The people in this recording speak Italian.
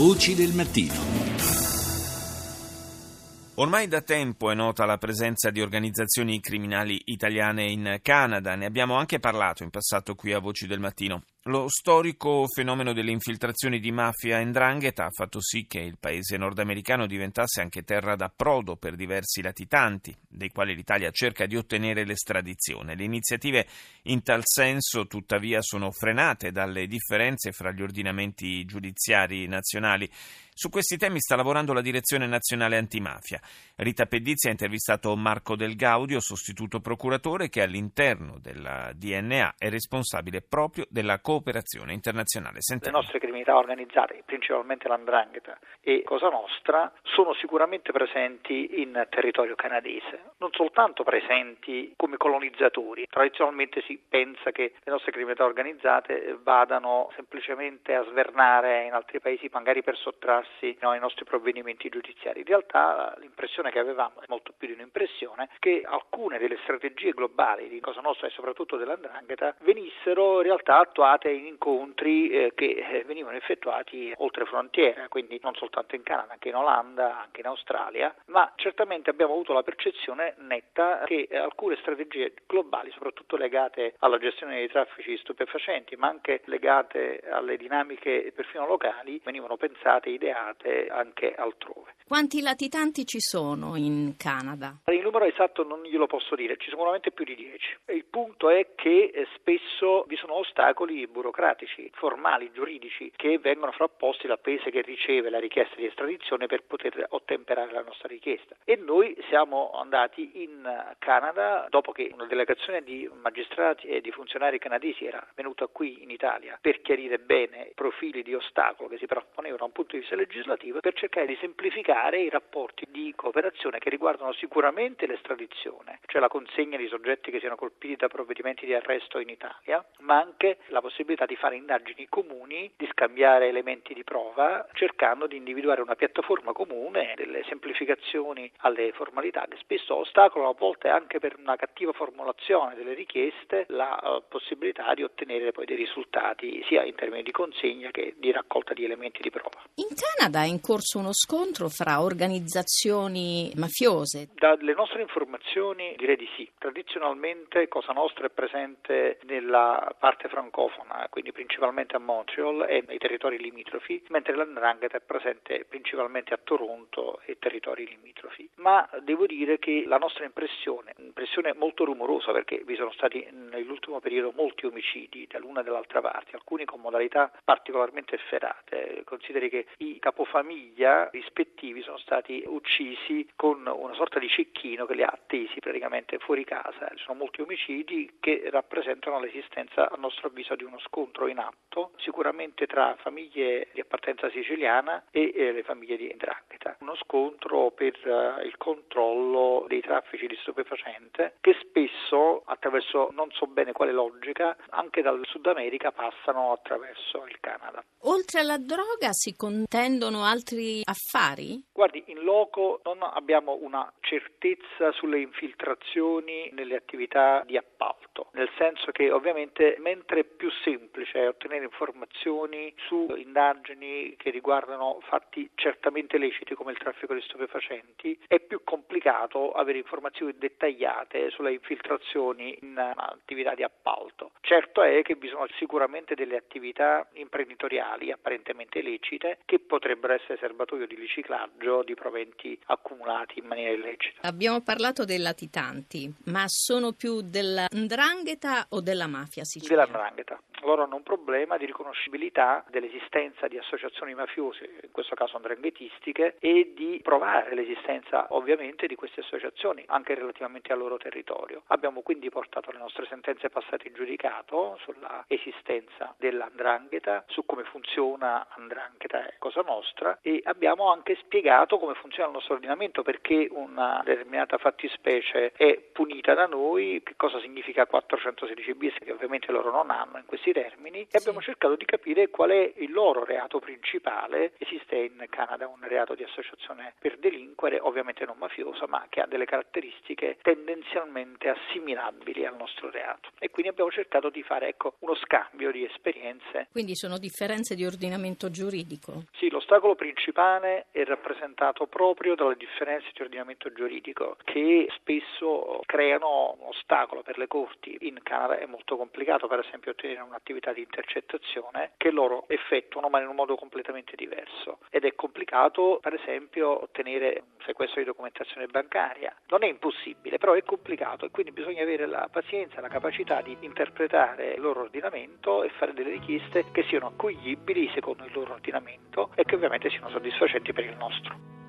Voci del mattino. Ormai da tempo è nota la presenza di organizzazioni criminali italiane in Canada, ne abbiamo anche parlato in passato qui a Voci del Mattino. Lo storico fenomeno delle infiltrazioni di mafia e ndrangheta ha fatto sì che il paese nordamericano diventasse anche terra d'approdo per diversi latitanti, dei quali l'Italia cerca di ottenere l'estradizione. Le iniziative in tal senso, tuttavia, sono frenate dalle differenze fra gli ordinamenti giudiziari nazionali. Su questi temi sta lavorando la Direzione Nazionale Antimafia. Rita Pedizzi ha intervistato Marco Del Gaudio, sostituto procuratore, che all'interno della DNA è responsabile proprio della cooperazione internazionale. Sentiamo. Le nostre criminalità organizzate, principalmente l'andrangheta e Cosa Nostra, sono sicuramente presenti in territorio canadese, non soltanto presenti come colonizzatori. Tradizionalmente si pensa che le nostre criminalità organizzate vadano semplicemente a svernare in altri paesi, magari per sottrarsi no, ai nostri provvedimenti giudiziari. In realtà l'impressione che avevamo, è molto più di un'impressione, che alcune delle strategie globali di Cosa Nostra e soprattutto dell'andrangheta venissero in realtà attuate effettuate in incontri eh, che eh, venivano effettuati oltre frontiera, quindi non soltanto in Canada, anche in Olanda, anche in Australia, ma certamente abbiamo avuto la percezione netta che alcune strategie globali, soprattutto legate alla gestione dei traffici stupefacenti, ma anche legate alle dinamiche perfino locali, venivano pensate e ideate anche altrove. Quanti latitanti ci sono in Canada? Il numero esatto non glielo posso dire, ci sono sicuramente più di 10. Il punto è che eh, spesso vi sono ostacoli burocratici, formali, giuridici che vengono frapposti dal paese che riceve la richiesta di estradizione per poter ottemperare la nostra richiesta. E noi siamo andati in Canada dopo che una delegazione di magistrati e di funzionari canadesi era venuta qui in Italia per chiarire bene i profili di ostacolo che si proponevano da un punto di vista legislativo per cercare di semplificare i rapporti di cooperazione che riguardano sicuramente l'estradizione, cioè la consegna di soggetti che siano colpiti da provvedimenti di arresto in Italia, ma anche la possibilità possibilità di fare indagini comuni, di scambiare elementi di prova, cercando di individuare una piattaforma comune, delle semplificazioni alle formalità che spesso ostacolano a volte anche per una cattiva formulazione delle richieste la uh, possibilità di ottenere poi dei risultati sia in termini di consegna che di raccolta di elementi di prova. In Canada è in corso uno scontro fra organizzazioni mafiose. Dalle nostre informazioni direi di sì. Tradizionalmente Cosa Nostra è presente nella parte francofona quindi principalmente a Montreal e nei territori limitrofi, mentre l'Andrangheta è presente principalmente a Toronto e territori limitrofi. Ma devo dire che la nostra impressione, impressione molto rumorosa perché vi sono stati nell'ultimo periodo molti omicidi dall'una e dall'altra parte, alcuni con modalità particolarmente efferate. Consideri che i capofamiglia rispettivi sono stati uccisi con una sorta di cecchino che li ha attesi praticamente fuori casa. Ci sono molti omicidi che rappresentano l'esistenza, a nostro avviso, di uno scontro in atto, sicuramente tra famiglie di appartenenza siciliana e eh, le famiglie di Ndrangheta. Uno scontro per eh, il controllo dei traffici di stupefacente che spesso, attraverso non so bene quale logica, anche dal Sud America passano attraverso il Canada. Oltre alla droga si contendono altri affari? Guardi, in loco non abbiamo una certezza sulle infiltrazioni nelle attività di appalto, nel senso che ovviamente mentre è più semplice ottenere informazioni su indagini che riguardano fatti certamente leciti come il traffico di stupefacenti, è più complicato avere informazioni dettagliate sulle infiltrazioni in attività di appalto. Certo è che vi sono sicuramente delle attività imprenditoriali apparentemente lecite che potrebbero essere serbatoio di riciclaggio di proventi accumulati in maniera illecita. Abbiamo parlato dei latitanti, ma sono più della o della mafia siciliana? Della ndrangheta loro hanno un problema di riconoscibilità dell'esistenza di associazioni mafiose, in questo caso andranghetistiche, e di provare l'esistenza ovviamente di queste associazioni anche relativamente al loro territorio. Abbiamo quindi portato le nostre sentenze passate in giudicato sulla esistenza dell'andrangheta, su come funziona andrangheta e cosa nostra e abbiamo anche spiegato come funziona il nostro ordinamento perché una determinata fattispecie è punita da noi, che cosa significa 416 bis che ovviamente loro non hanno in questi termini e abbiamo cercato di capire qual è il loro reato principale. Esiste in Canada un reato di associazione per delinquere, ovviamente non mafiosa, ma che ha delle caratteristiche tendenzialmente assimilabili al nostro reato. E quindi abbiamo cercato di fare ecco, uno scambio di esperienze. Quindi sono differenze di ordinamento giuridico? Sì, lo L'ostacolo principale è rappresentato proprio dalle differenze di ordinamento giuridico che spesso creano un ostacolo per le corti. In Canada è molto complicato per esempio ottenere un'attività di intercettazione che loro effettuano ma in un modo completamente diverso ed è complicato per esempio ottenere un sequestro di documentazione bancaria. Non è impossibile però è complicato e quindi bisogna avere la pazienza, la capacità di interpretare il loro ordinamento e fare delle richieste che siano accoglibili secondo il loro ordinamento e che ovviamente siano soddisfacenti per il nostro.